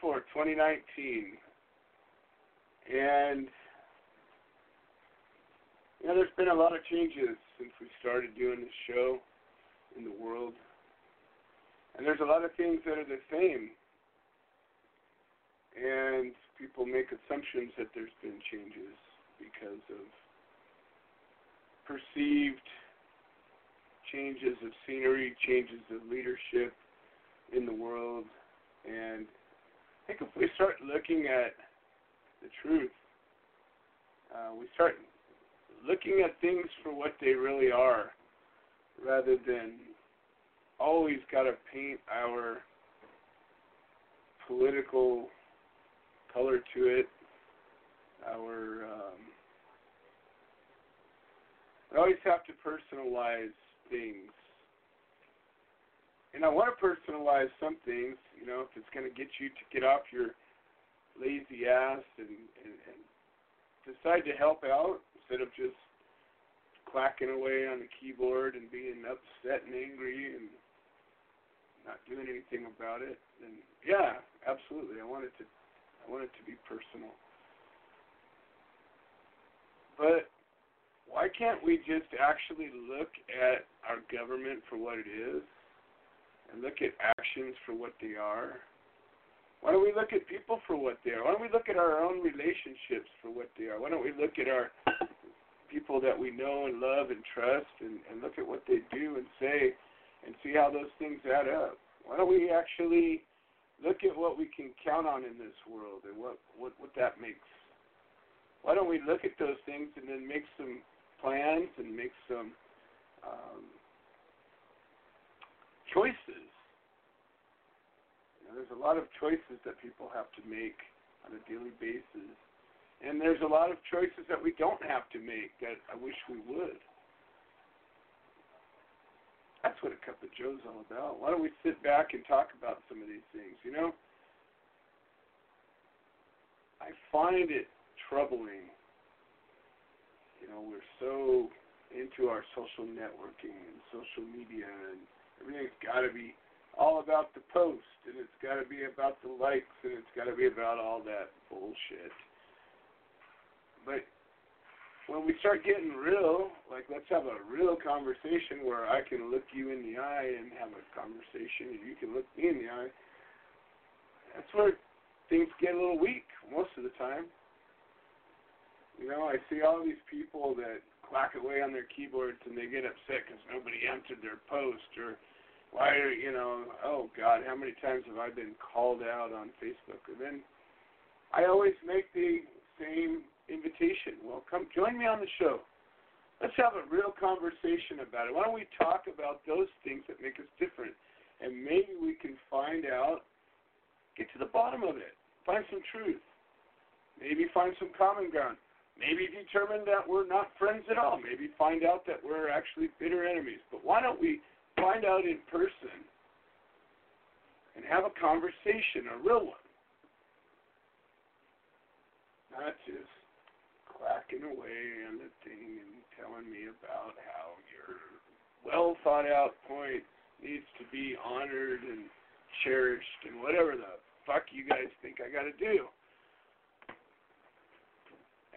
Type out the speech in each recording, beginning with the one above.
24, 2019, and you know, there's been a lot of changes since we started doing this show in the world, and there's a lot of things that are the same, and people make assumptions that there's been changes because of perceived changes of scenery, changes of leadership in the world. And think if we start looking at the truth, uh, we start looking at things for what they really are rather than always got to paint our political color to it, our um, we always have to personalize things. And I want to personalize some things, you know, if it's going to get you to get off your lazy ass and, and, and decide to help out instead of just clacking away on the keyboard and being upset and angry and not doing anything about it. And yeah, absolutely. I want it to I want it to be personal. But why can't we just actually look at our government for what it is and look at actions for what they are? Why don't we look at people for what they are? Why don't we look at our own relationships for what they are? Why don't we look at our people that we know and love and trust and, and look at what they do and say and see how those things add up? Why don't we actually look at what we can count on in this world and what, what, what that makes? Why don't we look at those things and then make some plans and make some um, choices. You know, there's a lot of choices that people have to make on a daily basis. And there's a lot of choices that we don't have to make that I wish we would. That's what a cup of Joe's all about. Why don't we sit back and talk about some of these things, you know? I find it troubling you know, we're so into our social networking and social media, and everything's got to be all about the post, and it's got to be about the likes, and it's got to be about all that bullshit. But when we start getting real, like let's have a real conversation where I can look you in the eye and have a conversation, and you can look me in the eye. That's where things get a little weak most of the time. You know, I see all these people that clack away on their keyboards and they get upset because nobody answered their post or why are you know oh god how many times have i been called out on facebook? And then i always make the same invitation. Well come join me on the show. Let's have a real conversation about it. Why don't we talk about those things that make us different? And maybe we can find out get to the bottom of it. Find some truth. Maybe find some common ground Maybe determine that we're not friends at all. Maybe find out that we're actually bitter enemies. But why don't we find out in person and have a conversation, a real one? Not just clacking away on the thing and telling me about how your well thought out point needs to be honored and cherished and whatever the fuck you guys think I got to do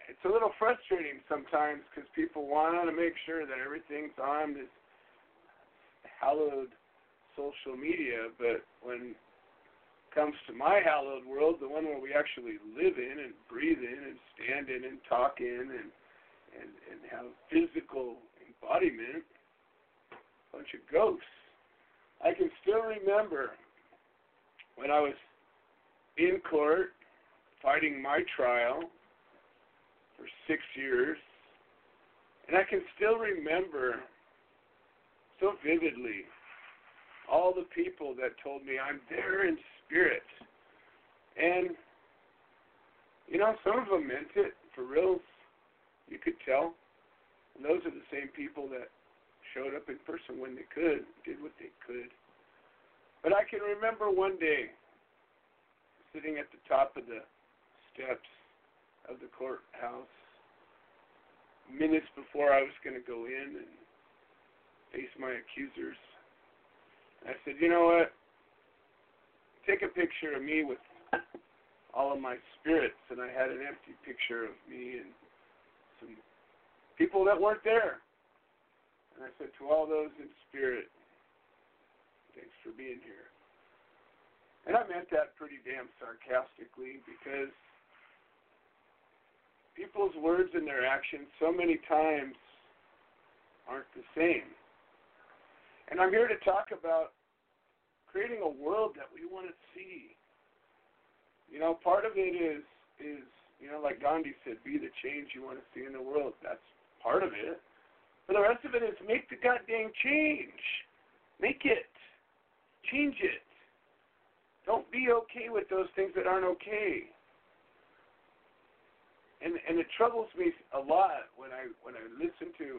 it's a little frustrating sometimes because people want to make sure that everything's on this hallowed social media, but when it comes to my hallowed world, the one where we actually live in and breathe in and stand in and talk in and and, and have physical embodiment, a bunch of ghosts. I can still remember when I was in court fighting my trial for six years. And I can still remember so vividly all the people that told me I'm there in spirit. And, you know, some of them meant it for real. You could tell. And those are the same people that showed up in person when they could, did what they could. But I can remember one day sitting at the top of the steps of the courthouse. minutes before I was going to go in and face my accusers. I said, you know what? Take a picture of me with all of my spirits, and I had an empty picture of me and some people that weren't there. And I said, to all those in spirit, thanks for being here. And I meant that pretty damn sarcastically because people's words and their actions so many times aren't the same. And I'm here to talk about creating a world that we want to see. You know, part of it is is you know, like Gandhi said, be the change you want to see in the world. That's part of it. But the rest of it is make the goddamn change. Make it. Change it. Don't be okay with those things that aren't okay. And and it troubles me a lot when I when I listen to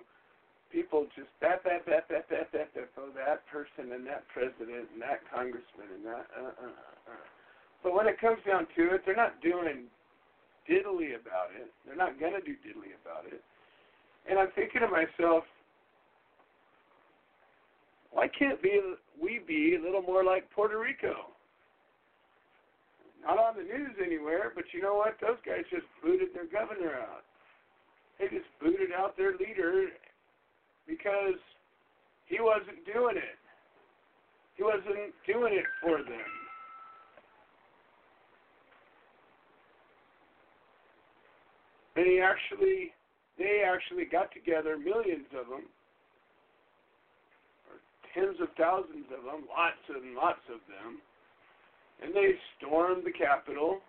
people just that that that that that that that oh that person and that president and that congressman and that uh uh uh. But when it comes down to it, they're not doing diddly about it. They're not gonna do diddly about it. And I'm thinking to myself, why can't be we be a little more like Puerto Rico? Not on the news anywhere, but you know what? Those guys just booted their governor out. They just booted out their leader because he wasn't doing it. He wasn't doing it for them. And he actually, they actually got together, millions of them, or tens of thousands of them, lots and lots of them, and they stormed the Capitol,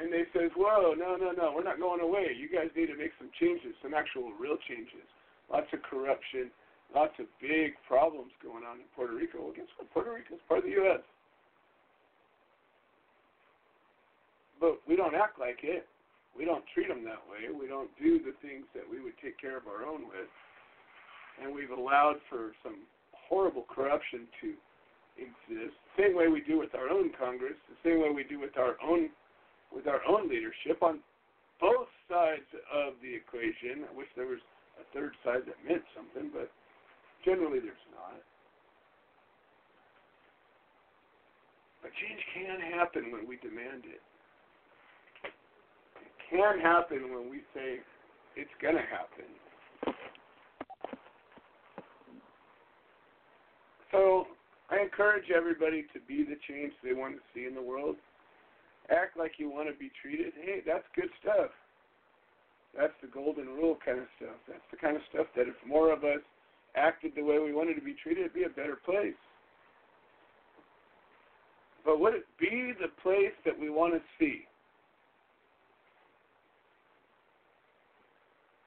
and they says, "Whoa, no, no, no, we're not going away. You guys need to make some changes, some actual real changes. Lots of corruption, lots of big problems going on in Puerto Rico. Well, guess what? Puerto Rico is part of the U.S. But we don't act like it. We don't treat them that way. We don't do the things that we would take care of our own with. And we've allowed for some horrible corruption to exist. The same way we do with our own Congress, the same way we do with our own with our own leadership on both sides of the equation. I wish there was a third side that meant something, but generally there's not. But change can happen when we demand it. It can happen when we say it's going to happen. So I encourage everybody to be the change they want to see in the world. Act like you want to be treated. Hey, that's good stuff. That's the golden rule kind of stuff. That's the kind of stuff that if more of us acted the way we wanted to be treated, it'd be a better place. But would it be the place that we want to see?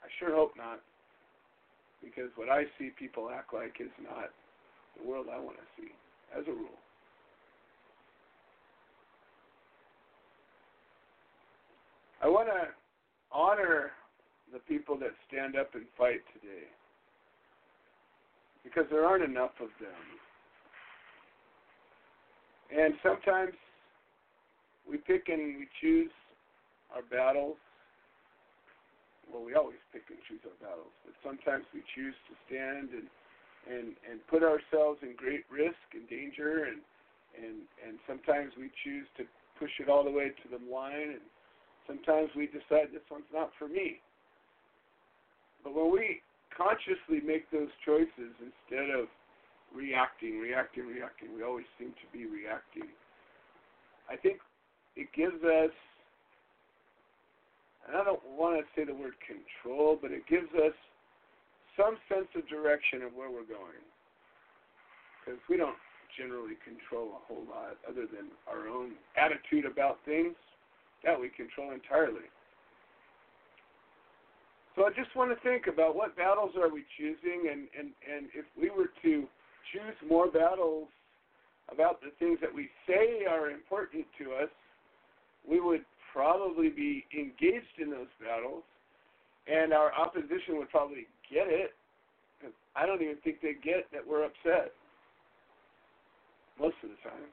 I sure hope not. Because what I see people act like is not the world I want to see, as a rule. I want to honor the people that stand up and fight today because there aren't enough of them. And sometimes we pick and we choose our battles. Well, we always pick and choose our battles, but sometimes we choose to stand and and and put ourselves in great risk and danger and and and sometimes we choose to push it all the way to the line and sometimes we decide this one's not for me. But when we consciously make those choices instead of reacting reacting reacting we always seem to be reacting i think it gives us and i don't want to say the word control but it gives us some sense of direction of where we're going. Because we don't generally control a whole lot other than our own attitude about things. That we control entirely. So I just want to think about what battles are we choosing and, and, and if we were to choose more battles about the things that we say are important to us, we would probably be engaged in those battles and our opposition would probably get it. I don't even think they get that we're upset most of the time.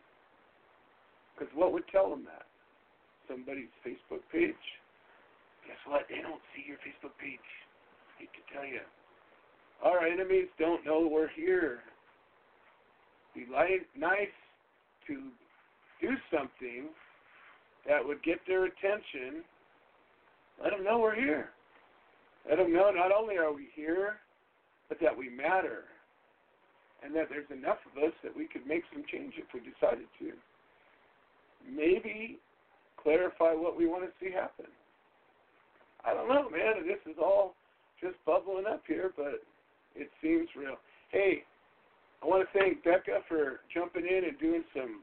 Because what would tell them that? Somebody's Facebook page. Guess what? They don't see your Facebook page. I can tell you, our enemies don't know we're here. Be li- nice to do something that would get their attention. Let them know we're here. Let them know not only are we here, but that we matter. And that there's enough of us that we could make some change if we decided to. Maybe clarify what we want to see happen. I don't know, man. This is all just bubbling up here, but it seems real. Hey, I want to thank Becca for jumping in and doing some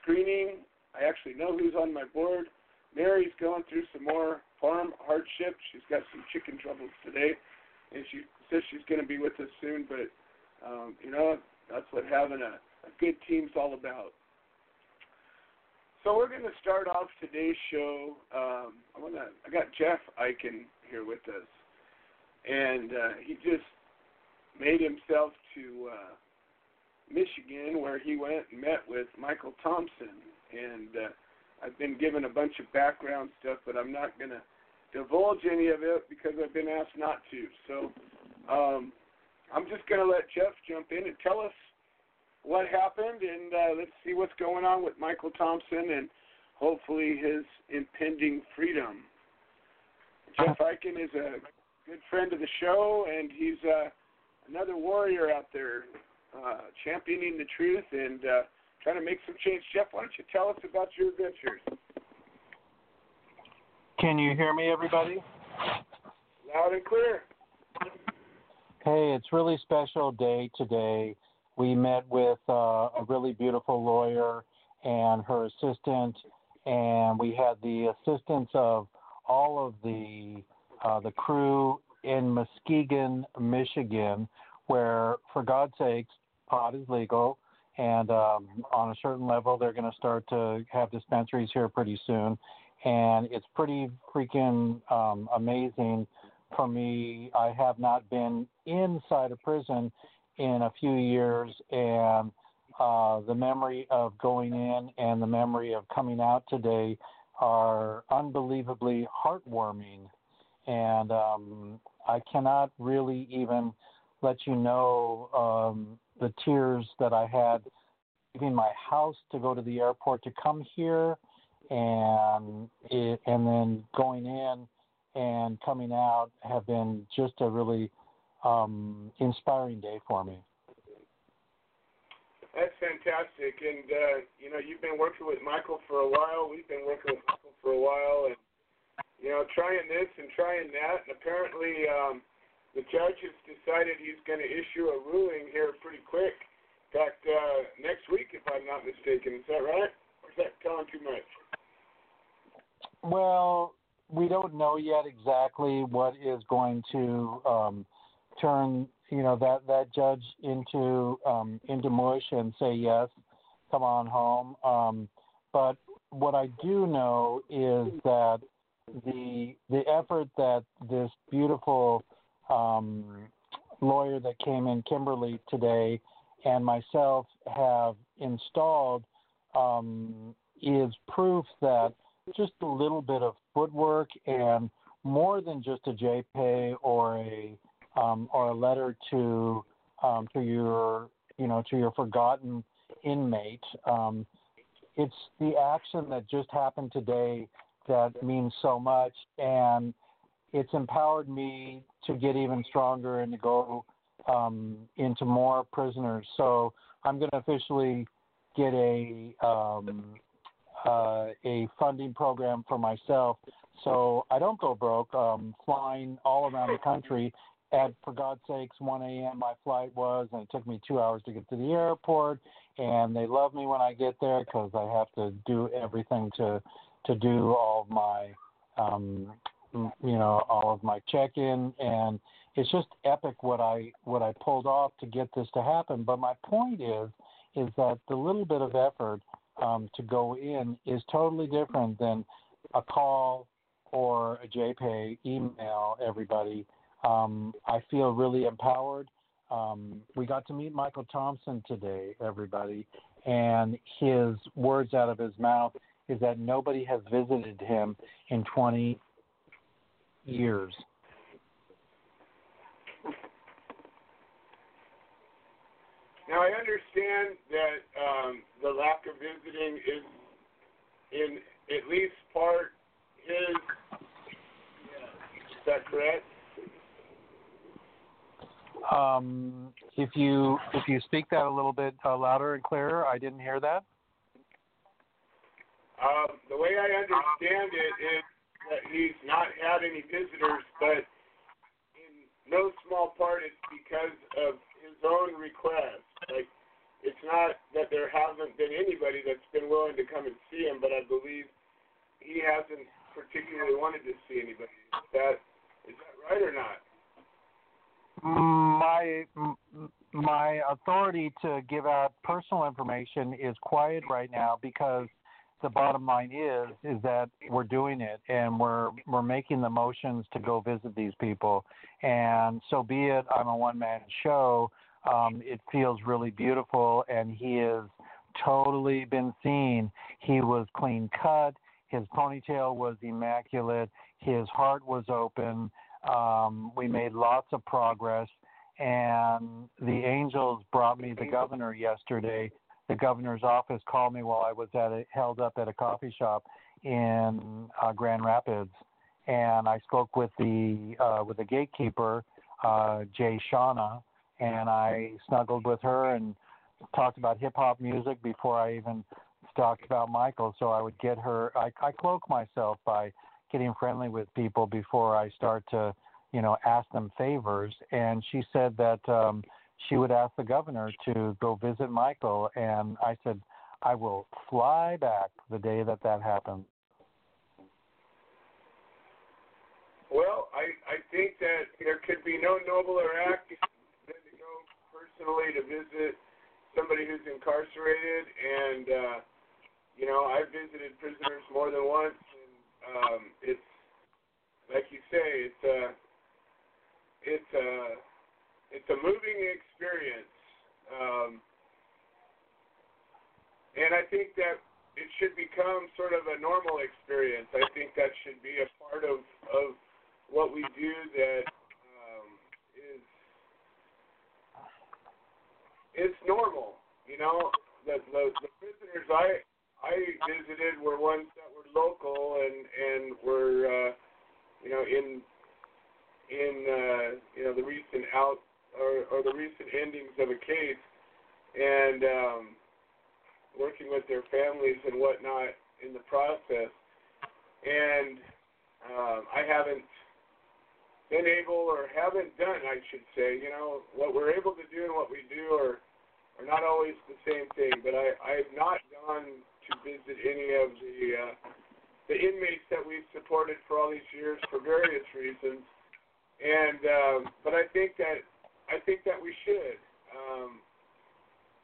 screening. I actually know who's on my board. Mary's going through some more farm hardship. She's got some chicken troubles today, and she says she's going to be with us soon. But um, you know, that's what having a, a good team's all about. So we're going to start off today's show. Um, I want to. I got Jeff Eichen here with us, and uh, he just made himself to uh, Michigan, where he went and met with Michael Thompson. And uh, I've been given a bunch of background stuff, but I'm not going to divulge any of it because I've been asked not to. So um, I'm just going to let Jeff jump in and tell us what happened, and uh, let's see what's going on with Michael Thompson and hopefully his impending freedom. Jeff Eichen is a good friend of the show, and he's uh, another warrior out there uh, championing the truth and uh, trying to make some change. Jeff, why don't you tell us about your adventures? Can you hear me, everybody? Loud and clear. Hey, it's really special day today. We met with uh, a really beautiful lawyer and her assistant, and we had the assistance of all of the uh, the crew in Muskegon, Michigan, where, for God's sakes, pot is legal, and um, on a certain level, they're going to start to have dispensaries here pretty soon, and it's pretty freaking um, amazing for me. I have not been inside a prison in a few years, and uh, the memory of going in and the memory of coming out today are unbelievably heartwarming. And um, I cannot really even let you know um, the tears that I had leaving my house to go to the airport to come here, and it, and then going in and coming out have been just a really um, inspiring day for me. That's fantastic, and uh, you know you've been working with Michael for a while. We've been working with Michael for a while, and you know trying this and trying that, and apparently um, the judge has decided he's going to issue a ruling here pretty quick. In fact, uh, next week, if I'm not mistaken. Is that right? Or is that telling too much? Well, we don't know yet exactly what is going to um, turn you know that that judge into um, into mush and say yes, come on home. Um, but what I do know is that the the effort that this beautiful um, lawyer that came in, Kimberly, today, and myself have installed um, is proof that just a little bit of footwork and more than just a JPay or a um, or a letter to um, to your you know to your forgotten inmate. Um, it's the action that just happened today that means so much, and it's empowered me to get even stronger and to go um, into more prisoners. So I'm going to officially get a um, uh, a funding program for myself, so I don't go broke. Um, flying all around the country at for God's sakes 1 a.m. my flight was, and it took me two hours to get to the airport. And they love me when I get there because I have to do everything to to do all my um, you know all of my check-in, and it's just epic what I what I pulled off to get this to happen. But my point is is that the little bit of effort um, to go in is totally different than a call or a JPay email everybody um, I feel really empowered. Um, we got to meet Michael Thompson today, everybody, and his words out of his mouth is that nobody has visited him in 20 years. Now I understand that um, the lack of visiting is, in at least part, his. Is that correct? Um, if you if you speak that a little bit uh, louder and clearer, I didn't hear that. Um, the way I understand it is that he's not had any visitors, but in no small part it's because of his own request. Like it's not that there hasn't been anybody that's been willing to come and see him, but I believe he hasn't particularly wanted to see anybody. Is that is that right or not? My my authority to give out personal information is quiet right now because the bottom line is is that we're doing it and we're we're making the motions to go visit these people. And so be it. I'm a one man show. Um it feels really beautiful and he has totally been seen. He was clean cut. His ponytail was immaculate. His heart was open. Um we made lots of progress. And the angels brought me the governor yesterday the governor's office called me while I was at a, held up at a coffee shop in uh, Grand Rapids, and I spoke with the uh, with the gatekeeper, uh, Jay Shauna, and I snuggled with her and talked about hip hop music before I even talked about Michael. So I would get her. I, I cloak myself by getting friendly with people before I start to, you know, ask them favors. And she said that. Um, she would ask the governor to go visit Michael, and I said, I will fly back the day that that happens. Well, I I think that there could be no nobler act than to go personally to visit somebody who's incarcerated, and uh, you know I've visited prisoners more than once, and um, it's like you say, it's a uh, it's a uh, it's a moving experience, um, and I think that it should become sort of a normal experience. I think that should be a part of of what we do that um, is it's normal. You know, the, the the prisoners I I visited were ones that were local and and were uh, you know in in uh, you know the recent out or, or the recent endings of a case and um, working with their families and whatnot in the process. And um, I haven't been able or haven't done, I should say, you know, what we're able to do and what we do are, are not always the same thing. But I, I have not gone to visit any of the uh, the inmates that we've supported for all these years for various reasons. And um, but I think that I think that we should. Um,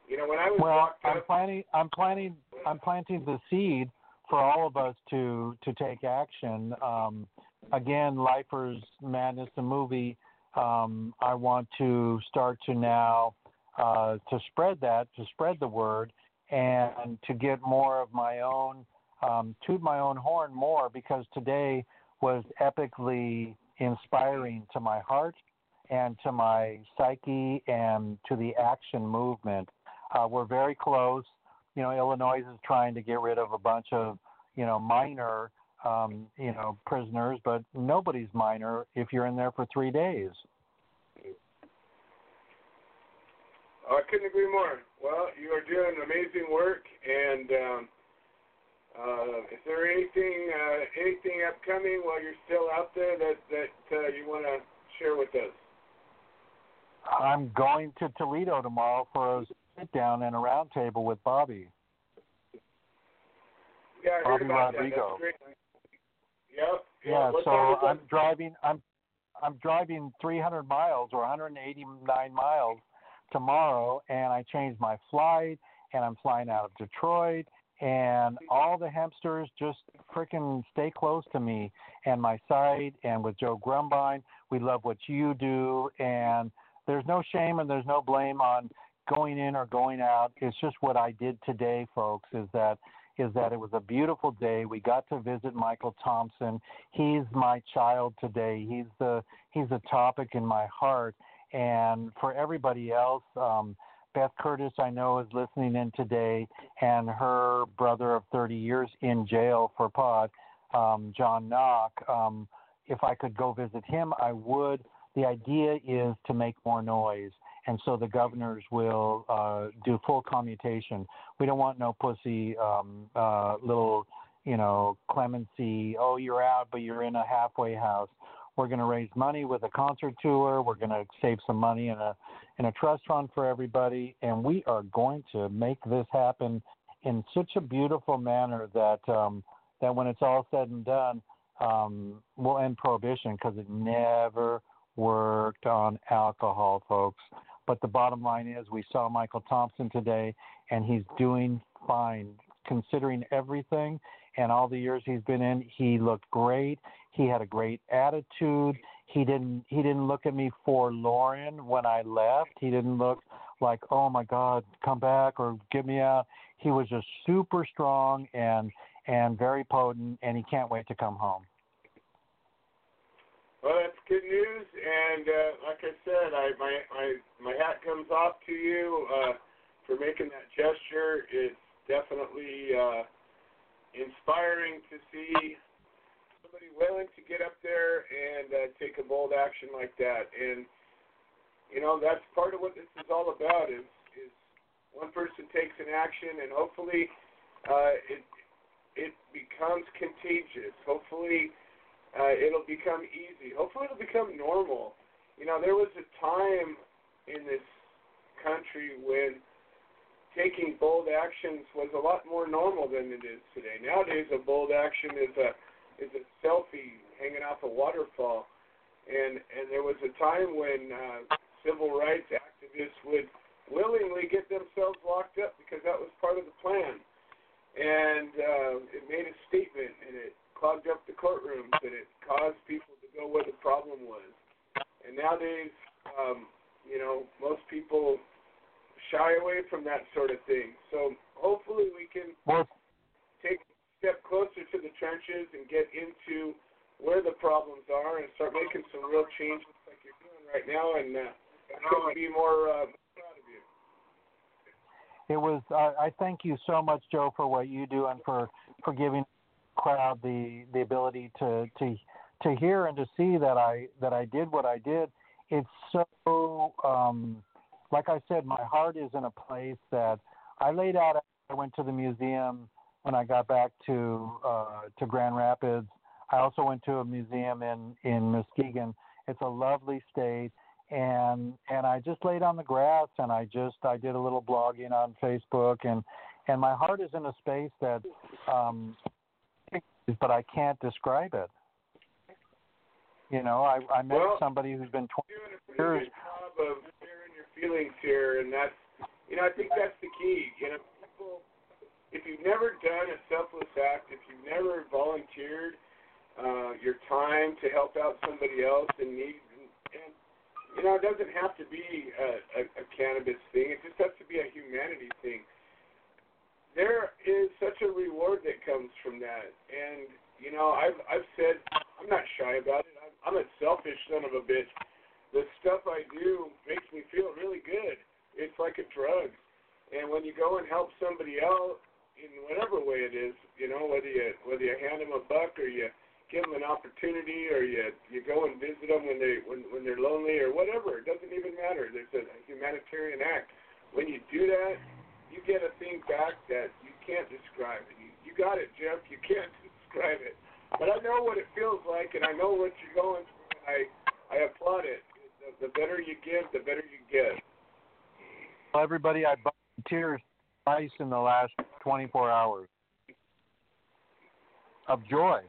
you know, when I was well, I'm up, planning. I'm planning. I'm planting the seed for all of us to to take action. Um, again, Lifers Madness, the movie. Um, I want to start to now uh, to spread that, to spread the word, and to get more of my own, um, toot my own horn more because today was epically inspiring to my heart and to my psyche and to the action movement. Uh, we're very close. You know, Illinois is trying to get rid of a bunch of, you know, minor, um, you know, prisoners, but nobody's minor if you're in there for three days. I couldn't agree more. Well, you are doing amazing work, and um, uh, is there anything uh, anything upcoming while you're still out there that that uh, you want to share with us? I'm going to Toledo tomorrow for a sit down and a roundtable with Bobby. Yeah, Bobby Rodrigo. Yep. Yeah, What so I'm driving. I'm I'm driving 300 miles or 189 miles tomorrow, and I changed my flight, and I'm flying out of Detroit, and all the hamsters just freaking stay close to me and my site, and with Joe Grumbine, we love what you do, and there's no shame and there's no blame on going in or going out. It's just what I did today, folks. Is that is that it was a beautiful day. We got to visit Michael Thompson. He's my child today. He's the he's the topic in my heart. And for everybody else, um, Beth Curtis, I know, is listening in today, and her brother of 30 years in jail for pot, um, John Knock. Um, if I could go visit him, I would. The idea is to make more noise, and so the governors will uh, do full commutation. We don't want no pussy um, uh, little, you know, clemency. Oh, you're out, but you're in a halfway house. We're going to raise money with a concert tour. We're going to save some money in a in a trust fund for everybody, and we are going to make this happen in such a beautiful manner that um, that when it's all said and done, um, we'll end prohibition because it never worked on alcohol, folks. But the bottom line is, we saw Michael Thompson today, and he's doing fine considering everything and all the years he's been in. He looked great. He had a great attitude. He didn't he didn't look at me forlorn when I left. He didn't look like, "Oh my god, come back or get me out." He was just super strong and and very potent and he can't wait to come home. Well, that's good news, and uh, like I said, I my my my hat comes off to you uh, for making that gesture. It's definitely uh, inspiring to see somebody willing to get up there and uh, take a bold action like that. And you know that's part of what this is all about. Is is one person takes an action, and hopefully uh, it it becomes contagious. Hopefully uh, it'll become easy. Hopefully it'll become normal. You know, there was a time in this country when taking bold actions was a lot more normal than it is today. Nowadays, a bold action is a is a selfie hanging off a waterfall, and and there was a time when uh, civil rights activists would willingly get themselves locked up because that was part of the plan, and uh, it made a statement and it clogged up the courtrooms and it caused people to go where the problem was. And nowadays, um, you know, most people shy away from that sort of thing. So hopefully we can take a step closer to the trenches and get into where the problems are and start making some real changes like you're doing right now. And uh, I couldn't be more uh, proud of you. It was. Uh, I thank you so much, Joe, for what you do and for for giving crowd the the ability to to to hear and to see that I that I did what I did. It's so um, like I said, my heart is in a place that I laid out. I went to the museum when I got back to uh, to Grand Rapids. I also went to a museum in in Muskegon. It's a lovely state, and and I just laid on the grass and I just I did a little blogging on Facebook and and my heart is in a space that, um, but I can't describe it. You know, I I met well, somebody who's been 20 years Doing a job of sharing your feelings here, and that's you know I think that's the key. You know, people, if you've never done a selfless act, if you've never volunteered uh, your time to help out somebody else in need, and, and you know it doesn't have to be a, a, a cannabis thing. It just has to be a humanity thing. There is such a reward that comes from that, and you know I've I've said I'm not shy about it. I'm, I'm a selfish son of a bitch the stuff I do makes me feel really good. It's like a drug. And when you go and help somebody else in whatever way it is, you know, whether you whether you hand them a buck or you give them an opportunity or you you go and visit them when they when when they're lonely or whatever, it doesn't even matter. There's a humanitarian act. When you do that, you get a thing back that you can't describe. You you got it, Jeff. You can't describe it. But I know what it feels like, and I know what you're going through, and I I applaud it the better you give, the better you get. Well, everybody, I volunteered twice in the last 24 hours of joy.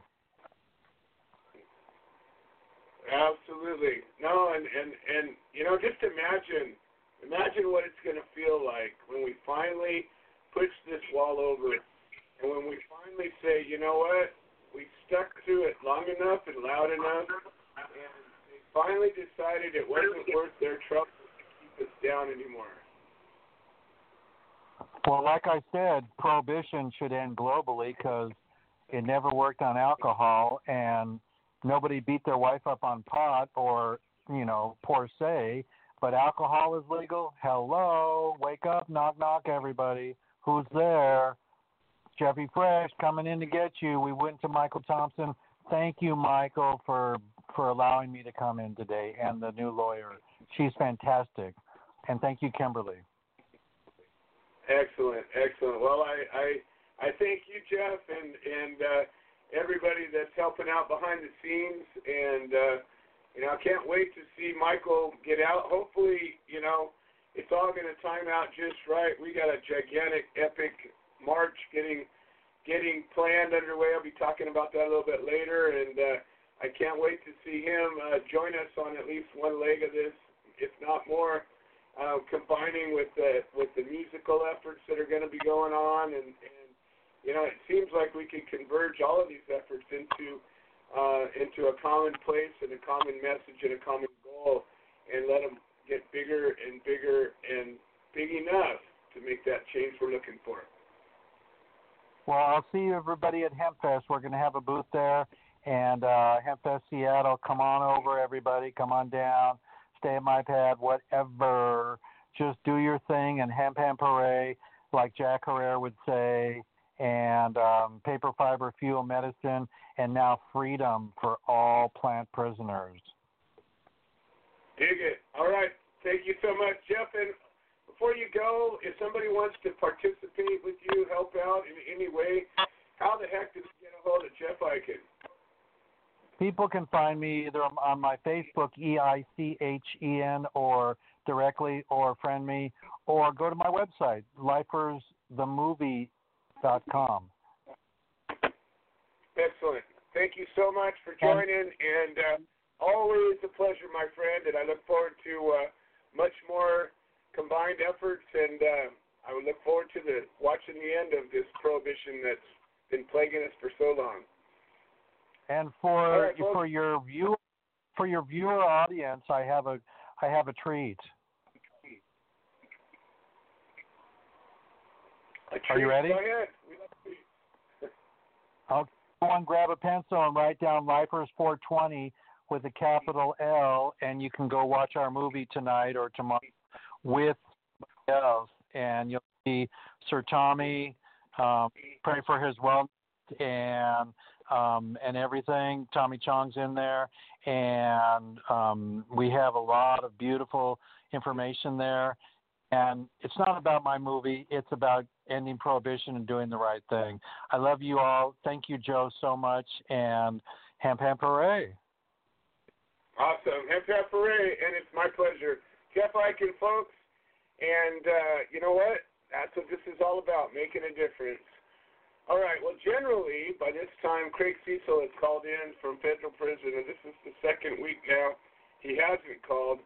Absolutely. No, and and and you know, just imagine, imagine what it's going to feel like when we finally push this wall over, and when we finally say, you know what, we stuck to it long enough and loud enough, and they finally decided it wasn't worth their trouble to keep us down anymore. Well, like I said, prohibition should end globally because it never worked on alcohol, and nobody beat their wife up on pot or you know, per se. But alcohol is legal. Hello, wake up, knock knock, everybody. Who's there? Jeffy Fresh coming in to get you. We went to Michael Thompson. Thank you, Michael, for for allowing me to come in today, and the new lawyer. She's fantastic, and thank you, Kimberly. Excellent, excellent. Well, I I, I thank you, Jeff, and and uh, everybody that's helping out behind the scenes, and uh, you know I can't wait to see Michael get out. Hopefully, you know it's all going to time out just right. We got a gigantic, epic March getting getting planned underway. I'll be talking about that a little bit later, and uh, I can't wait to see him uh, join us on at least one leg of this, if not more, uh, combining with the with the musical efforts that are going to be going on, and, and you know, it seems like we can converge all of these efforts into uh, into a common place and a common message and a common goal, and let them get bigger and bigger and big enough to make that change we're looking for. Well, I'll see you everybody at HempFest. We're going to have a booth there, and uh, HempFest Seattle. Come on over, everybody. Come on down. Stay at my pad, whatever. Just do your thing and hemp hemp hooray, like Jack Herer would say, and um, paper fiber fuel medicine, and now freedom for all plant prisoners. Dig it. All right. Thank you so much, Jeff. And before you go, if somebody wants to participate with you, help out in any way, how the heck does he get a hold of Jeff Eichen? People can find me either on my Facebook, E I C H E N, or directly, or friend me, or go to my website, lifersthemovie.com. Excellent. Thank you so much for joining, and uh, always a pleasure, my friend, and I look forward to uh, much more combined efforts, and uh, I would look forward to the watching the end of this prohibition that's been plaguing us for so long. And for right, for your view for your viewer audience, I have a I have a treat. A treat? Are you ready? Go ahead. I'll and grab a pencil and write down Lifers 420 with a capital L, and you can go watch our movie tonight or tomorrow with else, and you'll see Sir Tommy um, pray for his wealth and um, and everything. Tommy Chong's in there, and um, we have a lot of beautiful information there. And it's not about my movie; it's about ending prohibition and doing the right thing. I love you all. Thank you, Joe, so much, and hemp hemp hooray! Awesome, hemp hemp hooray! And it's my pleasure. Jeff Eichen, folks. And uh, you know what? That's what this is all about, making a difference. All right. Well, generally, by this time, Craig Cesal has called in from federal prison, and this is the second week now he hasn't called.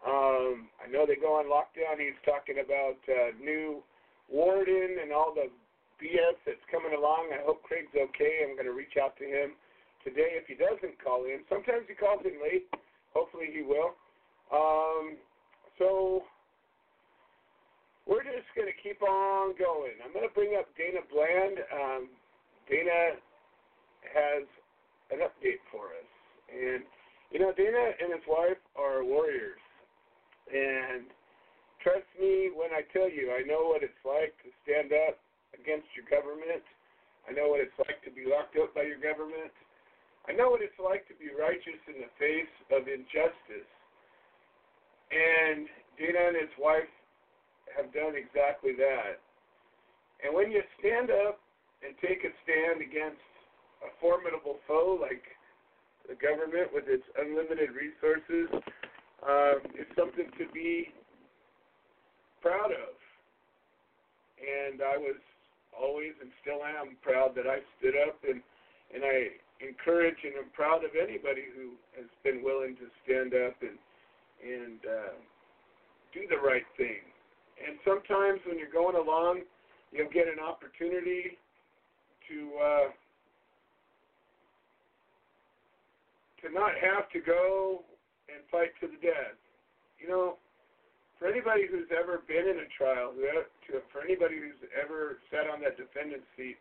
Um, I know they go on lockdown. He's talking about uh, new warden and all the BS that's coming along. I hope Craig's okay. I'm going to reach out to him today if he doesn't call in. Sometimes he calls in late. Hopefully he will. Um, so we're just going to keep on going. I'm going to bring up Dana Bland. Um, Dana has an update for us. And, you know, Dana and his wife are warriors. And trust me when I tell you, I know what it's like to stand up against your government. I know what it's like to be locked up by your government. I know what it's like to be righteous in the face of injustice. And Dana and his wife have done exactly that. And when you stand up and take a stand against a formidable foe like the government with its unlimited resources, um, it's something to be proud of. And I was always and still am proud that I stood up and and I encourage and am proud of anybody who has been willing to stand up and and uh, do the right thing. And sometimes when you're going along, you'll get an opportunity to uh, to not have to go and fight to the death. You know, for anybody who's ever been in a trial, for anybody who's ever sat on that defendant's seat,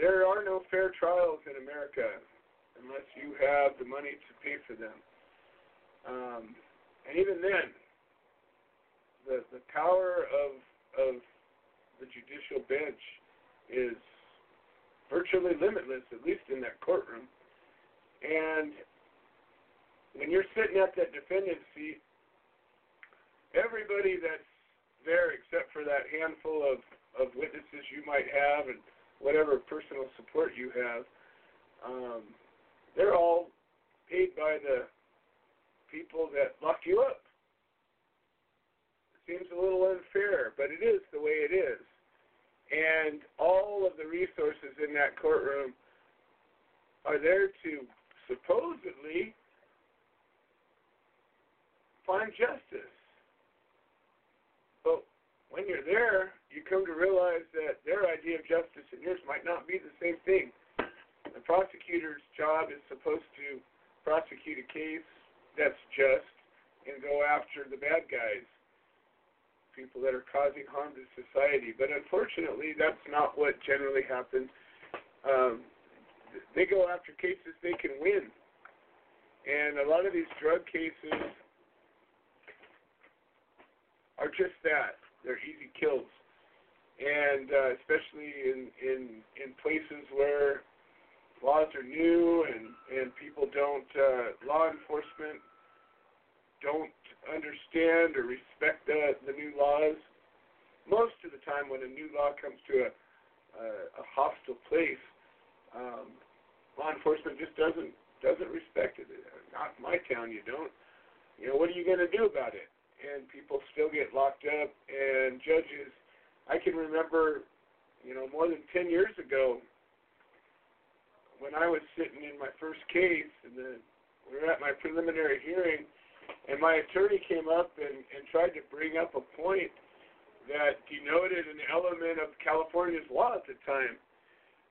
there are no fair trials in America unless you have the money to pay for them. Um, And even then, the the power of of the judicial bench is virtually limitless, at least in that courtroom. And when you're sitting at that defendant's seat, everybody that's there except for that handful of, of witnesses you might have and whatever personal support you have, um, they're all paid by the people that lock you up. It seems a little unfair, but it is the way it is. And all of the resources in that courtroom are there to supposedly find justice. But when you're there, you come to realize that their idea of justice and yours might not be the same thing. The prosecutor's job is supposed to prosecute a case that's just and go after the bad guys, people that are causing harm to society. But unfortunately, that's not what generally happens. Um, they go after cases they can win. And a lot of these drug cases are just that. They're easy kills. And uh, especially in, in in places where laws are new and and people don't uh, law enforcement don't understand or respect the the new laws. Most of the time, when a new law comes to a a, a hostile place, um, law enforcement just doesn't doesn't respect it. Not my town, you don't. You know, what are you going to do about it? And people still get locked up. And judges, I can remember, you know, more than ten years ago, when I was sitting in my first case, and then we were at my preliminary hearing, and my attorney came up and, and tried to bring up a point that denoted an element of California's law at the time.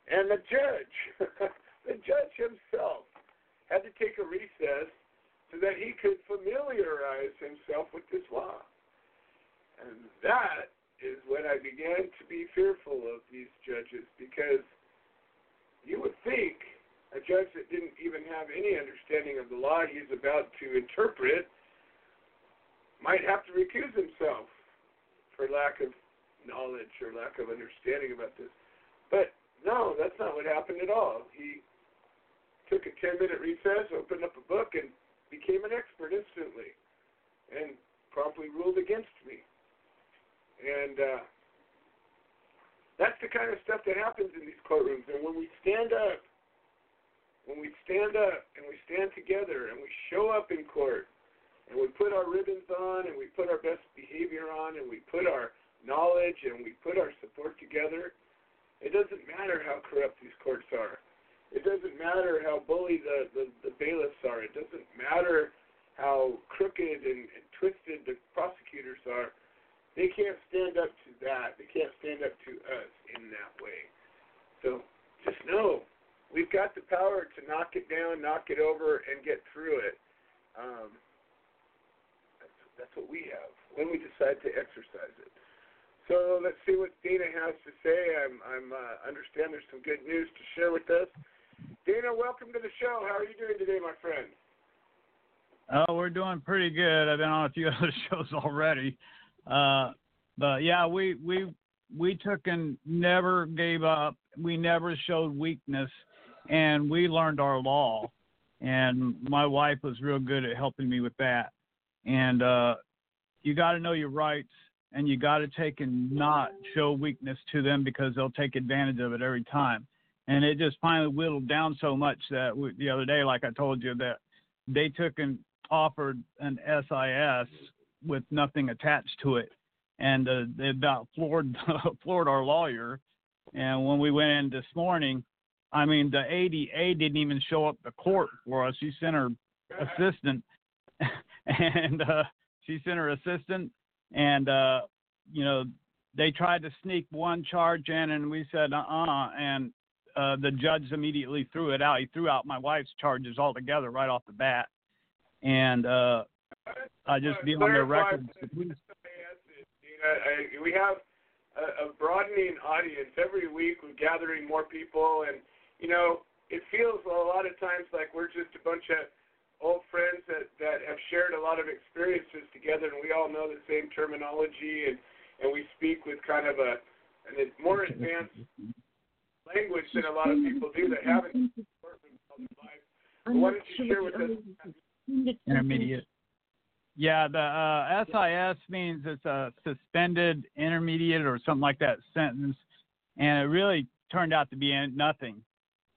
And the judge, the judge himself, had to take a recess so that he could familiarize himself with this law. And that is when I began to be fearful of these judges because you would think a judge that didn't even have any understanding of the law he's about to interpret might have to recuse himself for lack of knowledge or lack of understanding about this. But no, that's not what happened at all. He took a 10 minute recess, opened up a book, and became an expert instantly and promptly ruled against me. And uh, that's the kind of stuff that happens in these courtrooms. And when we stand up, when we stand up and we stand together and we show up in court and we put our ribbons on and we put our best behavior on and we put our knowledge and we put our support together, it doesn't matter how corrupt these courts are. It doesn't matter how bully the, the, the bailiffs are. It doesn't matter how crooked and, and twisted the prosecutors are. They can't stand up to that. They can't stand up to us in that way. So just know we've got the power to knock it down, knock it over, and get through it. Um, that's, that's what we have when we decide to exercise it. So let's see what Dana has to say. I'm, I'm uh, understand there's some good news to share with us. Dana, welcome to the show. How are you doing today, my friend? Oh, we're doing pretty good. I've been on a few other shows already. Uh, but yeah, we we we took and never gave up. We never showed weakness, and we learned our law. And my wife was real good at helping me with that. And uh, you got to know your rights, and you got to take and not show weakness to them because they'll take advantage of it every time. And it just finally whittled down so much that we, the other day, like I told you, that they took and offered an SIS with nothing attached to it, and uh, they about floored floored our lawyer. And when we went in this morning, I mean, the ADA didn't even show up to court for us. She sent her assistant, and uh, she sent her assistant, and uh, you know, they tried to sneak one charge in, and we said, uh-uh, and uh, the judge immediately threw it out. He threw out my wife's charges altogether right off the bat, and uh, I just be on the record. We have a, a broadening audience every week. We're gathering more people, and you know, it feels a lot of times like we're just a bunch of old friends that that have shared a lot of experiences together, and we all know the same terminology, and and we speak with kind of a an more advanced language than a lot of people do that haven't life. Why don't you share with us? Intermediate. Yeah, the uh, SIS means it's a suspended intermediate or something like that sentence, and it really turned out to be nothing.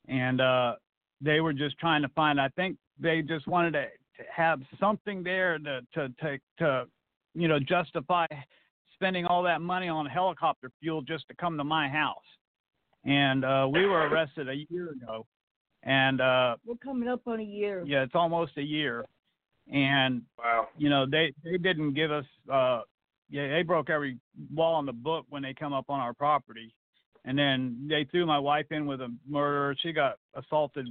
And uh, they were just trying to find. I think they just wanted to, to have something there to to to, to you know justify spending all that money on helicopter fuel just to come to my house. And uh, we were arrested a year ago, and uh, we're coming up on a year. Yeah, it's almost a year, and wow. you know they they didn't give us. Uh, yeah, they broke every wall in the book when they come up on our property, and then they threw my wife in with a murder. She got assaulted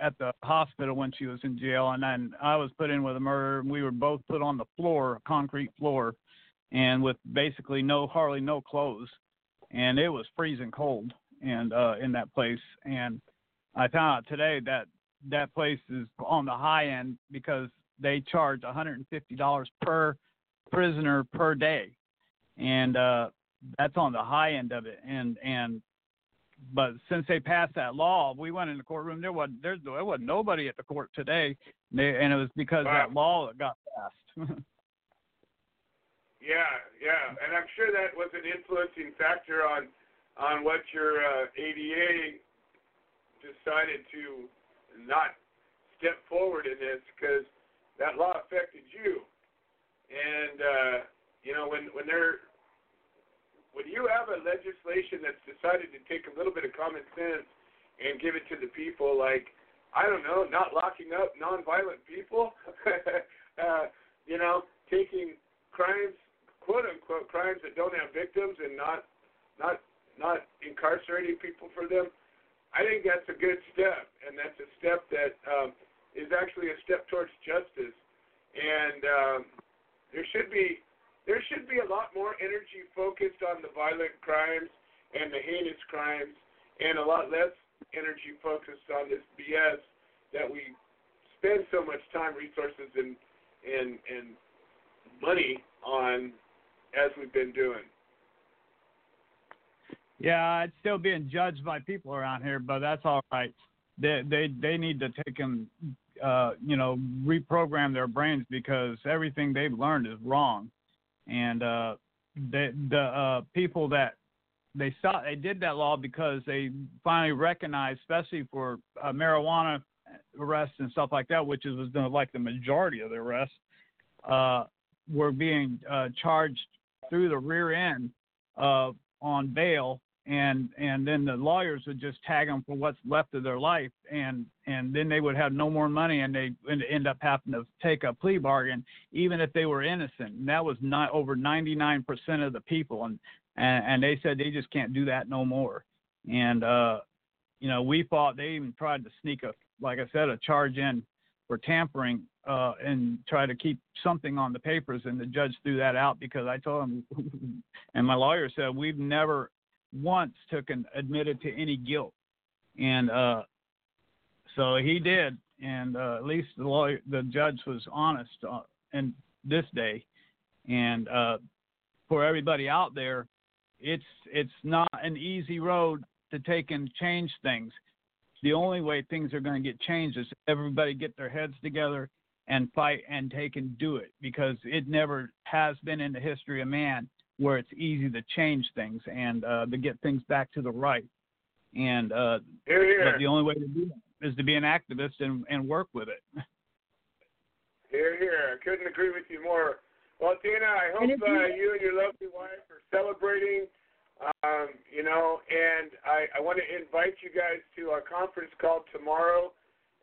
at the hospital when she was in jail, and then I was put in with a murder. And we were both put on the floor, concrete floor, and with basically no, hardly no clothes, and it was freezing cold, and uh, in that place. And I found out today that that place is on the high end because they charge $150 per prisoner per day, and uh, that's on the high end of it. And and but since they passed that law, we went in the courtroom. There was there, there was nobody at the court today, and it was because wow. that law got passed. yeah, yeah, and I'm sure that was an influencing factor on on what your uh, ADA decided to not step forward in this because that law affected you, and uh, you know when when they're when you have a legislation that's decided to take a little bit of common sense and give it to the people, like I don't know, not locking up nonviolent people, uh, you know, taking crimes, quote unquote, crimes that don't have victims and not not not incarcerating people for them. I think that's a good step, and that's a step that um, is actually a step towards justice. And um, there should be there should be a lot more energy focused on the violent crimes and the heinous crimes, and a lot less energy focused on this BS that we spend so much time, resources, and and and money on as we've been doing. Yeah, it's still being judged by people around here, but that's all right. They they they need to take them, uh, you know, reprogram their brains because everything they've learned is wrong and uh, the the uh, people that they saw they did that law because they finally recognized, especially for uh, marijuana arrests and stuff like that, which is was like the majority of the arrests, uh, were being uh, charged through the rear end uh, on bail and and then the lawyers would just tag them for what's left of their life and and then they would have no more money and they end up having to take a plea bargain even if they were innocent. And that was not over 99% of the people and and, and they said they just can't do that no more. And uh you know we fought they even tried to sneak a like i said a charge in for tampering uh and try to keep something on the papers and the judge threw that out because i told him and my lawyer said we've never once took and admitted to any guilt, and uh, so he did, and uh, at least the lawyer, the judge was honest uh, in this day, and uh, for everybody out there, it's it's not an easy road to take and change things. The only way things are going to get changed is everybody get their heads together and fight and take and do it because it never has been in the history of man where it's easy to change things and uh, to get things back to the right. And uh, here, here. but the only way to do that is to be an activist and, and work with it. Here, here. I couldn't agree with you more. Well, Tina, I hope you, uh, you and your lovely wife are celebrating. Um, you know, and I, I want to invite you guys to our conference call tomorrow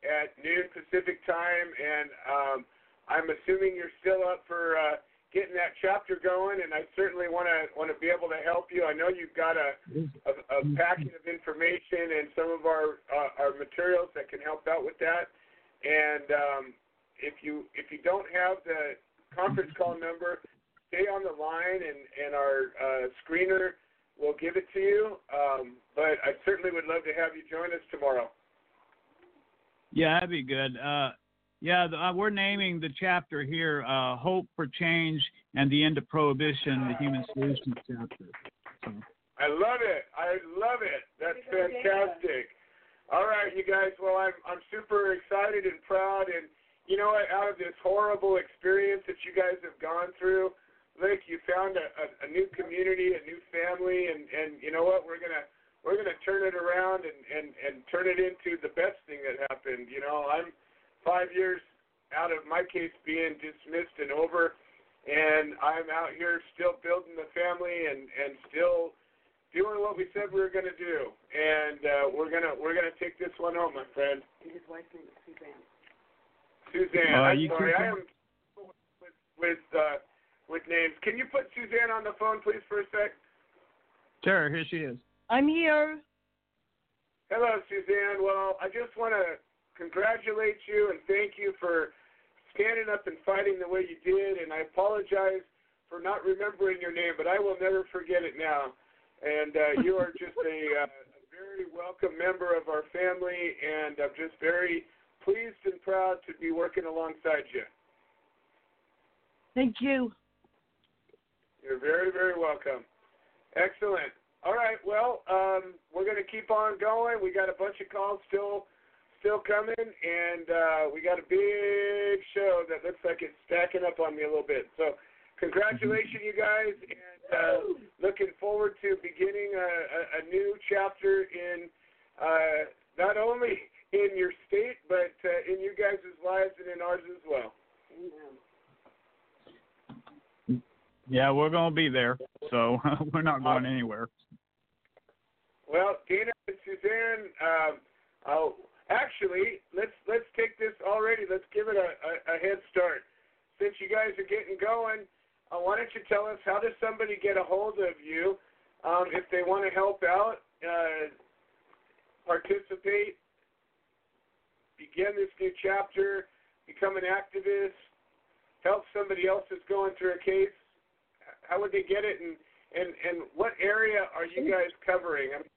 at noon Pacific time. And um, I'm assuming you're still up for. Uh, getting that chapter going, and I certainly want to want to be able to help you. I know you've got a a, a packet of information and some of our uh, our materials that can help out with that. And um, if you if you don't have the conference call number, stay on the line, and and our uh, screener will give it to you. Um, but I certainly would love to have you join us tomorrow. Yeah, that'd be good. Uh, Yeah, the, uh, we're naming the chapter here uh, "Hope for Change and the End of Prohibition: The Human Solutions Chapter." So. I love it. I love it. That's fantastic. All right, you guys. Well, I'm I'm super excited and proud, and you know what? Out of this horrible experience that you guys have gone through, look, you found a, a, a new community, a new family, and and you know what? We're gonna we're gonna turn it around and and and turn it into the best thing that happened. You know, I'm five years out of my case being dismissed and over, and I'm out here still building the family and and still doing what we said we were going to do, and uh, we're gonna we're gonna take this one home, my friend. And his wife's name is Suzanne. Suzanne, Uh, I'm you sorry, can- I am with with uh, with names. Can you put Suzanne on the phone, please, for a sec? Sure, here she is. I'm here. Hello, Suzanne. Well, I just want to congratulate you and thank you for standing up and fighting the way you did. And I apologize for not remembering your name, but I will never forget it now. And uh, you are just a, uh, a very welcome member of our family, and I'm just very pleased and proud to be working alongside you. Thank you. You're very, very welcome. Excellent. All right. Well, um, we're going to keep on going. We got a bunch of calls still, still coming, and uh, we got a big show that looks like it's stacking up on me a little bit. So, congratulations, you guys, and uh, looking forward to beginning a, a, a new chapter in uh, not only in your state, but uh, in you guys' lives and in ours as well. Yeah, we're gonna be there, so we're not going anywhere. Well, Dana and Suzanne, um, oh, actually, let's let's take this already. Let's give it a, a, a head start. Since you guys are getting going, uh, why don't you tell us how does somebody get a hold of you um, if they want to help out, uh, participate, begin this new chapter, become an activist, help somebody else that's going through a case? How would they get it, and and and what area are you guys covering? I mean,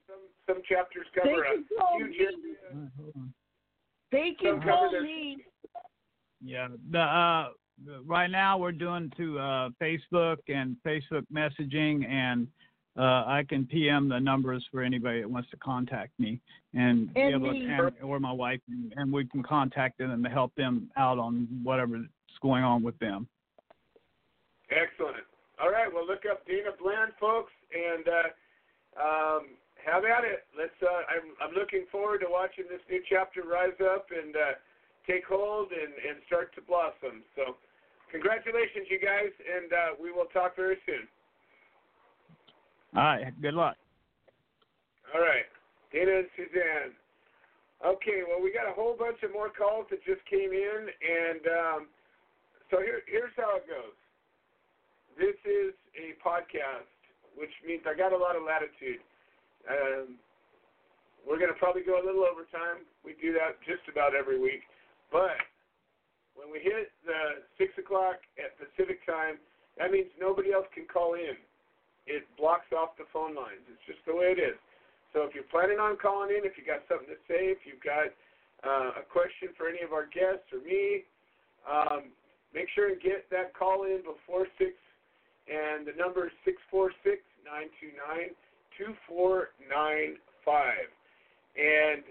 some some chapters They cover a can call huge me. area. They can Some call me. Yeah, the uh, right now we're doing to uh, Facebook and Facebook messaging, and uh, I can PM the numbers for anybody that wants to contact me, and be able to, and, or my wife, and, and we can contact them and help them out on whatever's going on with them. Excellent. All right, well, look up Dana Bland, folks, and uh, um, have at it. Let's. Uh, I'm I'm looking forward to watching this new chapter rise up and uh, take hold and and start to blossom. So, congratulations, you guys, and uh, we will talk very soon. All right, good luck. All right, Dana and Suzanne. Okay, well, we got a whole bunch of more calls that just came in, and um, so here, here's how it goes. This is a podcast, which means I got a lot of latitude. Um, we're going to probably go a little over time. We do that just about every week. But when we hit the 6 o'clock at Pacific time, that means nobody else can call in. It blocks off the phone lines. It's just the way it is. So if you're planning on calling in, if you got something to say, if you've got uh, a question for any of our guests or me, um, make sure and get that call in before 6. And the number is 646 929 2495. And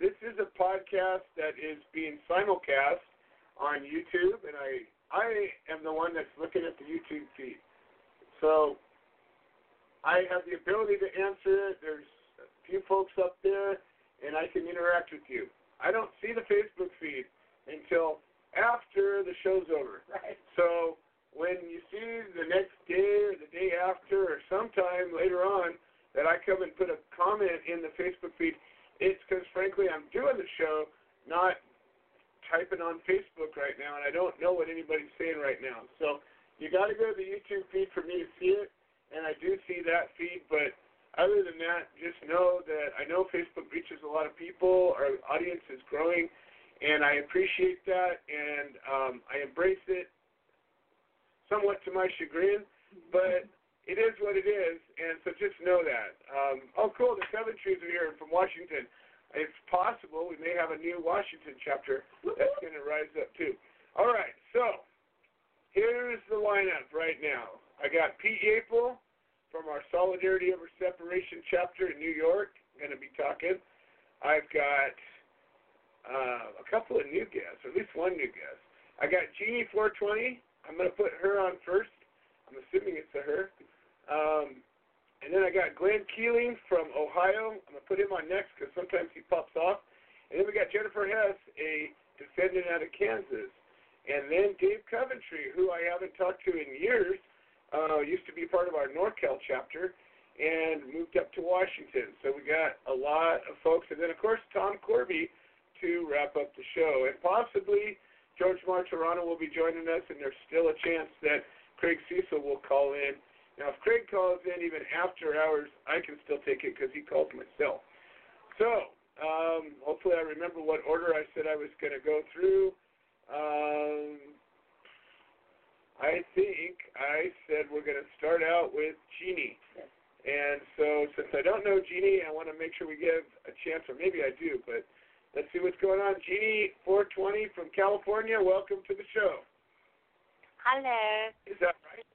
this is a podcast that is being simulcast on YouTube, and I I am the one that's looking at the YouTube feed. So I have the ability to answer it. There's a few folks up there, and I can interact with you. I don't see the Facebook feed until after the show's over. Right. So when you see the next day or the day after or sometime later on that I come and put a comment in the Facebook feed, it's because frankly I'm doing the show, not typing on Facebook right now, and I don't know what anybody's saying right now. So you got to go to the YouTube feed for me to see it, and I do see that feed. But other than that, just know that I know Facebook reaches a lot of people. Our audience is growing, and I appreciate that, and um, I embrace it somewhat to my chagrin, but it is what it is, and so just know that. Um, oh, cool, the seven trees are here from Washington. It's possible we may have a new Washington chapter that's going to rise up too. All right, so here's the lineup right now. I got Pete Yapel from our Solidarity Over Separation chapter in New York. Going to be talking. I've got uh, a couple of new guests, or at least one new guest. I got Jeannie 420. I'm to put her on first. I'm assuming it's a her. Um, and then I got Glenn Keeling from Ohio. I'm to put him on next because sometimes he pops off. And then we got Jennifer Hess, a defendant out of Kansas. And then Dave Coventry, who I haven't talked to in years, uh, used to be part of our NorCal chapter and moved up to Washington. So we got a lot of folks. And then, of course, Tom Corby to wrap up the show. And possibly George Martorano will be joining us, and there's still a chance that Craig Cesal will call in now, if Craig calls in even after hours, I can still take it because he called myself. So, um, hopefully, I remember what order I said I was going to go through. Um, I think I said we're going to start out with Jeannie. And so, since I don't know Jeannie, I want to make sure we give a chance, or maybe I do, but let's see what's going on. Jeannie 420 from California, welcome to the show. Hello. Is that right?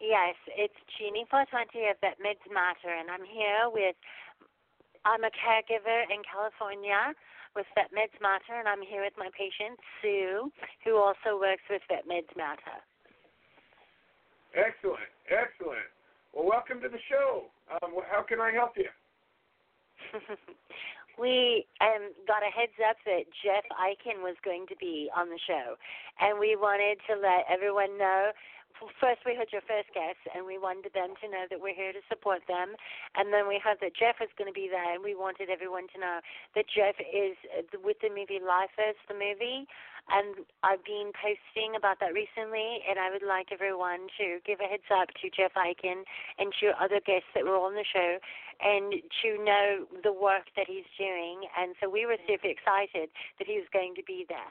Yes, it's Jeannie 420 of Bette Mids Matter, and I'm here with, I'm a caregiver in California with Bette Mids Matter, and I'm here with my patient, Sue, who also works with Bette Mids Matter. Excellent, excellent. Well, welcome to the show. Um, how can I help you? we um, got a heads up that Jeff Eichen was going to be on the show, and we wanted to let everyone know first we heard your first guest, and we wanted them to know that we're here to support them. And then we heard that Jeff was going to be there, and we wanted everyone to know that Jeff is uh, with the movie Lifers, the movie. And I've been posting about that recently, and I would like everyone to give a heads up to Jeff Eichen and to other guests that were on the show, and to know the work that he's doing. And so we were super excited that he was going to be there.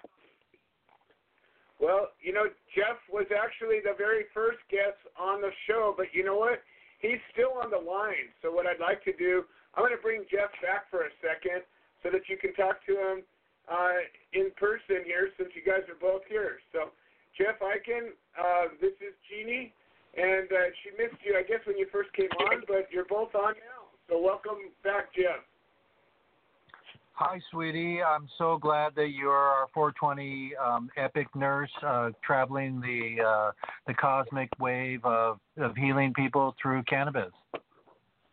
Well, you know, Jeff was actually the very first guest on the show, but you know what? He's still on the line. So what I'd like to do, I'm going to bring Jeff back for a second so that you can talk to him uh, in person here since you guys are both here. So, Jeff Eichen, uh, this is Jeannie, and uh, she missed you, I guess, when you first came on, but you're both on now. So welcome back, Jeff. Hi, sweetie. I'm so glad that you're our 420 um, epic nurse, uh, traveling the uh, the cosmic wave of of healing people through cannabis.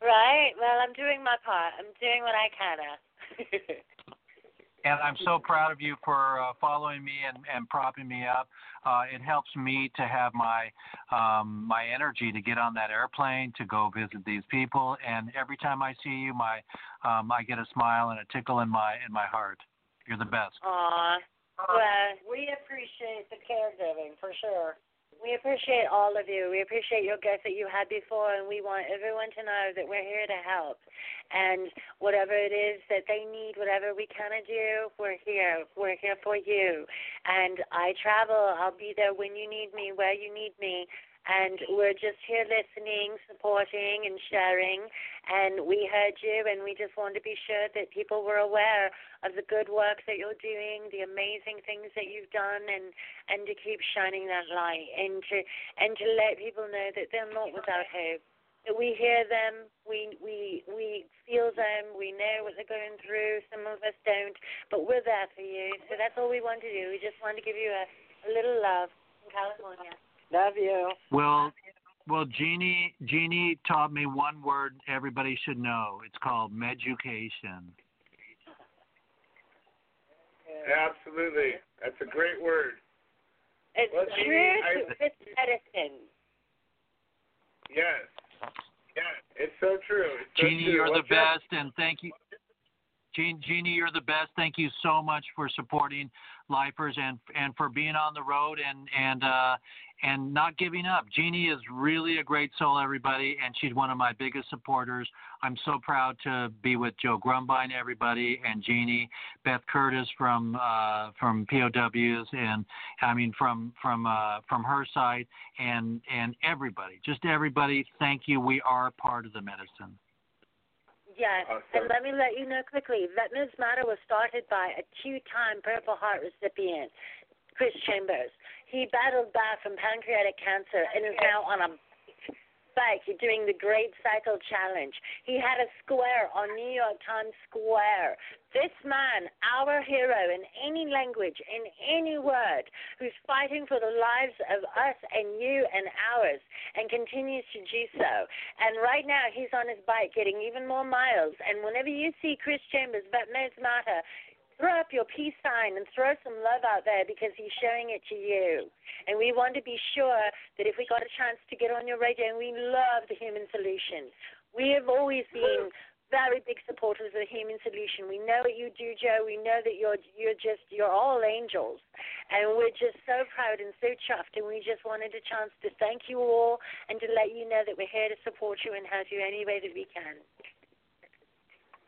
Right. Well, I'm doing my part. I'm doing what I can. and I'm so proud of you for uh, following me and, and propping me up. Uh, it helps me to have my um, my energy to get on that airplane to go visit these people. And every time I see you, my um, I get a smile and a tickle in my in my heart. You're the best. Aw. Well, we appreciate the caregiving for sure. We appreciate all of you. We appreciate your guests that you had before, and we want everyone to know that we're here to help. And whatever it is that they need, whatever we can do, we're here. We're here for you. And I travel. I'll be there when you need me, where you need me and we're just here listening, supporting, and sharing. And we heard you, and we just want to be sure that people were aware of the good work that you're doing, the amazing things that you've done, and and to keep shining that light, and to and to let people know that they're not without hope. That we hear them, we we we feel them, we know what they're going through. Some of us don't, but we're there for you. So that's all we want to do. We just want to give you a, a little love from California. Love you. Well, well, Jeannie, Jeannie taught me one word everybody should know. It's called education. Absolutely, that's a great word. It's well, truth. It's medicine. Yes. Yeah, it's so true. It's so Jeannie, true. you're What's the best, and thank you. Jean, Jeannie, you're the best. Thank you so much for supporting lifers and and for being on the road and and uh, and not giving up. Jeannie is really a great soul, everybody, and she's one of my biggest supporters. I'm so proud to be with Joe Grumbine, everybody, and Jeannie, Beth Curtis from uh, from POWs, and I mean from from uh, from her side, and and everybody, just everybody. Thank you. We are part of the medicine. Yeah, Awesome. and let me let you know quickly. Veterans Matter was started by a two-time Purple Heart recipient, Chris Chambers. He battled back from pancreatic cancer and is now on a bike doing the Great Cycle Challenge. He had a square on New York Times Square. This man, our hero in any language, in any word, who's fighting for the lives of us and you and ours, and continues to do so. And right now, he's on his bike getting even more miles. And whenever you see Chris Chambers, Veterans Matter, throw up your peace sign and throw some love out there because he's showing it to you. And we want to be sure that if we got a chance to get on your radio, and we love the human solution. We have always been very big supporters of the human solution. We know what you do, Joe. We know that you're you're just you're all angels, and we're just so proud and so chuffed. And we just wanted a chance to thank you all and to let you know that we're here to support you and help you any way that we can.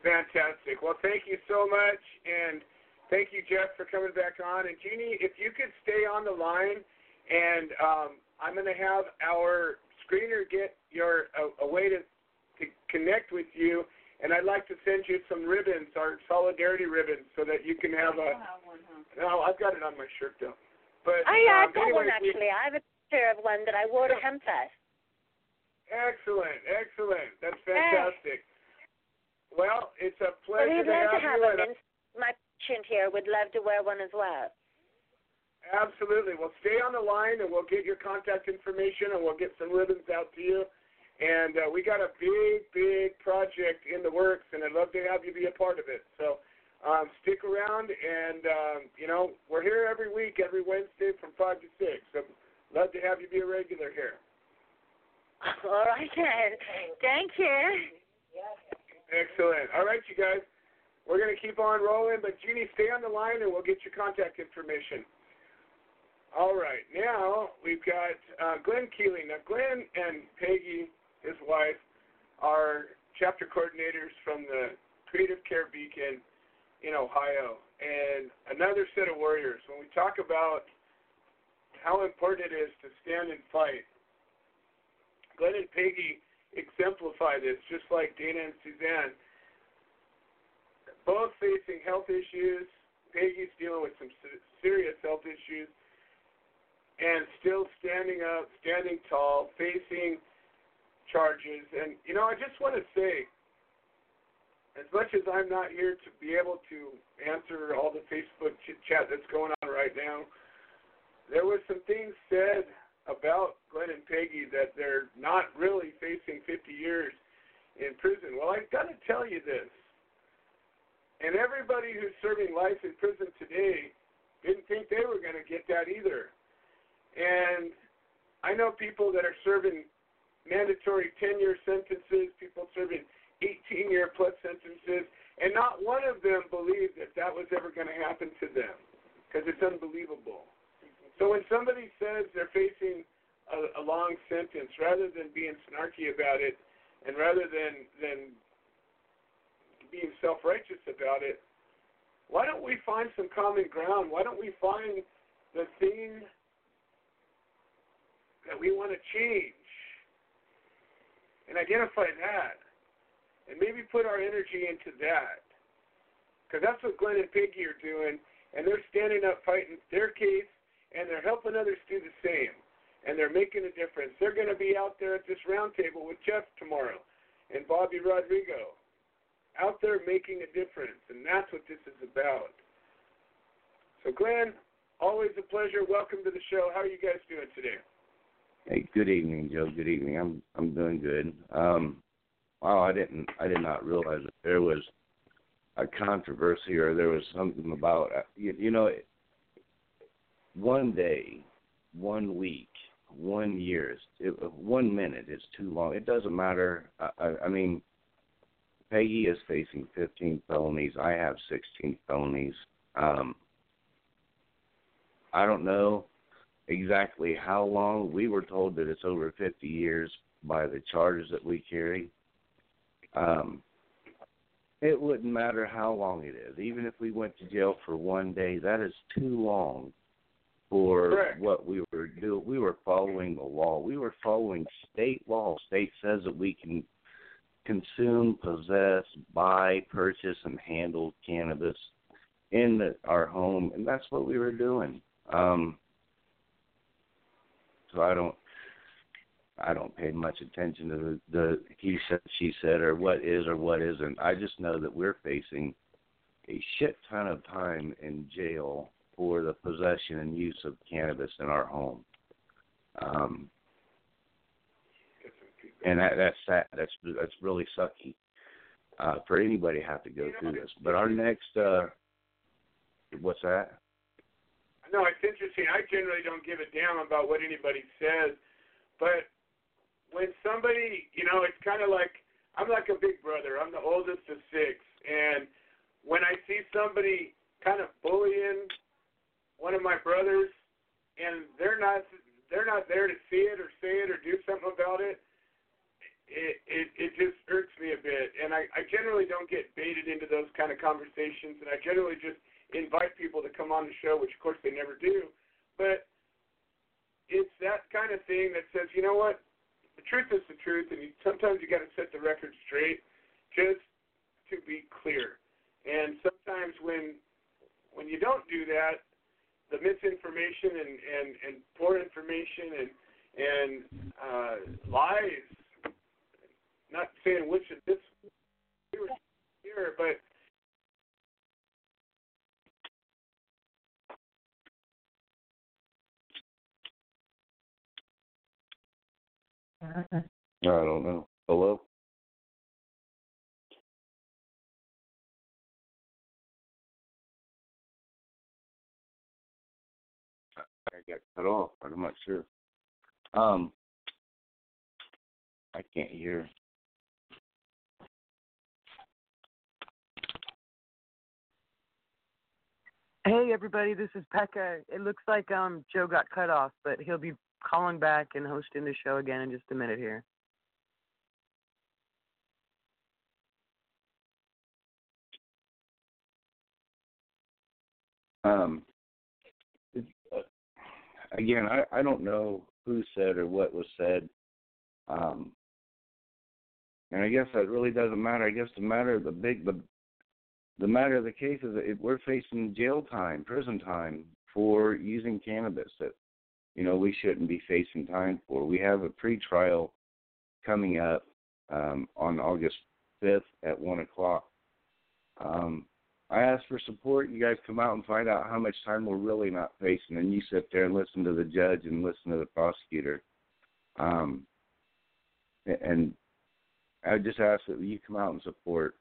Fantastic. Well, thank you so much, and thank you, Jeff, for coming back on. And Jeannie, if you could stay on the line, and um, I'm going to have our screener get your a, a way to to connect with you, and I'd like to send you some ribbons, our solidarity ribbons, so that you can have a. No, I've got it on my shirt though. But Oh yeah, um, I've got one anyways, we- actually. I have a picture of one that I wore to Hempfest. Excellent, excellent. That's fantastic. Well, it's a pleasure we'd to love to have have you. And my patient here would love to wear one as well. Absolutely. Well, stay on the line, and we'll get your contact information, and we'll get some ribbons out to you. And uh, we got a big, big project in the works, and I'd love to have you be a part of it. So um, stick around, and um, you know we're here every week, every Wednesday from five to six. So love to have you be a regular here. All right then. Thank you. Excellent. All right, you guys. We're going to keep on rolling, but Jeannie, stay on the line and we'll get your contact information. All right. Now we've got uh, Glenn Keeling. Now, Glenn and Peggy, his wife, are chapter coordinators from the Creative Care Beacon in Ohio, and another set of warriors. When we talk about how important it is to stand and fight, Glenn and Peggy exemplify this, just like Dana and Suzanne. Both facing health issues. Peggy's dealing with some serious health issues, and still standing up, standing tall, facing charges. And you know, I just want to say, as much as I'm not here to be able to answer all the Facebook chat that's going on right now, there was some things said about Glenn and Peggy that they're not really facing 50 years in prison. Well, I've got to tell you this. And everybody who's serving life in prison today didn't think they were going to get that either. And I know people that are serving mandatory 10 year sentences, people serving 18 year plus sentences, and not one of them believed that that was ever going to happen to them because it's unbelievable. So when somebody says they're facing a, a long sentence, rather than being snarky about it, and rather than than being self-righteous about it, why don't we find some common ground? Why don't we find the thing that we want to change and identify that, and maybe put our energy into that? Because that's what Glenn and Peggy are doing, and they're standing up fighting their case, and they're helping others do the same, and they're making a difference. They're going to be out there at this roundtable with Jeff tomorrow and Bobby Rodrigo, out there making a difference, and that's what this is about. So, Glenn, always a pleasure. Welcome to the show. How are you guys doing today? Hey, good evening, Joe. Good evening. I'm I'm doing good. Um, wow, I didn't I did not realize that there was a controversy or there was something about uh, you, you know one day, one week, one year, it, one minute is too long. It doesn't matter. I, I, I mean, Peggy is facing 15 felonies. I have 16 felonies. Um, I don't know exactly how long. We were told that it's over 50 years by the charges that we carry. Um, it wouldn't matter how long it is. Even if we went to jail for one day, that is too long for Correct. what we were doing. We were following the law. We were following state law. State says that we can consume, possess, buy, purchase, and handle cannabis in the, our home, and that's what we were doing. Um, so I don't, I don't pay much attention to the, the he said, she said, or what is or what isn't. I just know that we're facing a shit ton of time in jail for the possession and use of cannabis in our home. Um, and that, that's sad. That's that's really sucky uh, for anybody to have to go through this. But our next, uh, what's that? No, it's interesting. I generally don't give a damn about what anybody says, but when somebody, you know, it's kind of like I'm like a big brother. I'm the oldest of six, and when I see somebody kind of bullying one of my brothers, and they're not they're not there to see it or say it or do something about it, it it, it just irks me a bit. And I, I generally don't get baited into those kind of conversations, and I generally just invite people to come on the show, which of course they never do. But it's that kind of thing that says, you know what, the truth is the truth, and you, sometimes you got to set the record straight, just to be clear. And sometimes when when you don't do that, the misinformation and and and poor information and and uh, lies. Not saying which of this we were here, but I don't know. Hello. Got cut off. But I'm not sure. Um, I can't hear. Hey everybody, this is Peggy. It looks like um Joe got cut off, but he'll be calling back and hosting the show again in just a minute here. Um, again, I I don't know who said or what was said. Um, and I guess that really doesn't matter. I guess the matter, the big, the the matter of the case is that we're facing jail time, prison time for using cannabis that you know we shouldn't be facing time for. We have a pre-trial coming up um, on August 5th at one o'clock. Um, I asked for support. You guys come out and find out how much time we're really not facing, and you sit there and listen to the judge and listen to the prosecutor. Um, and I just ask that you come out and support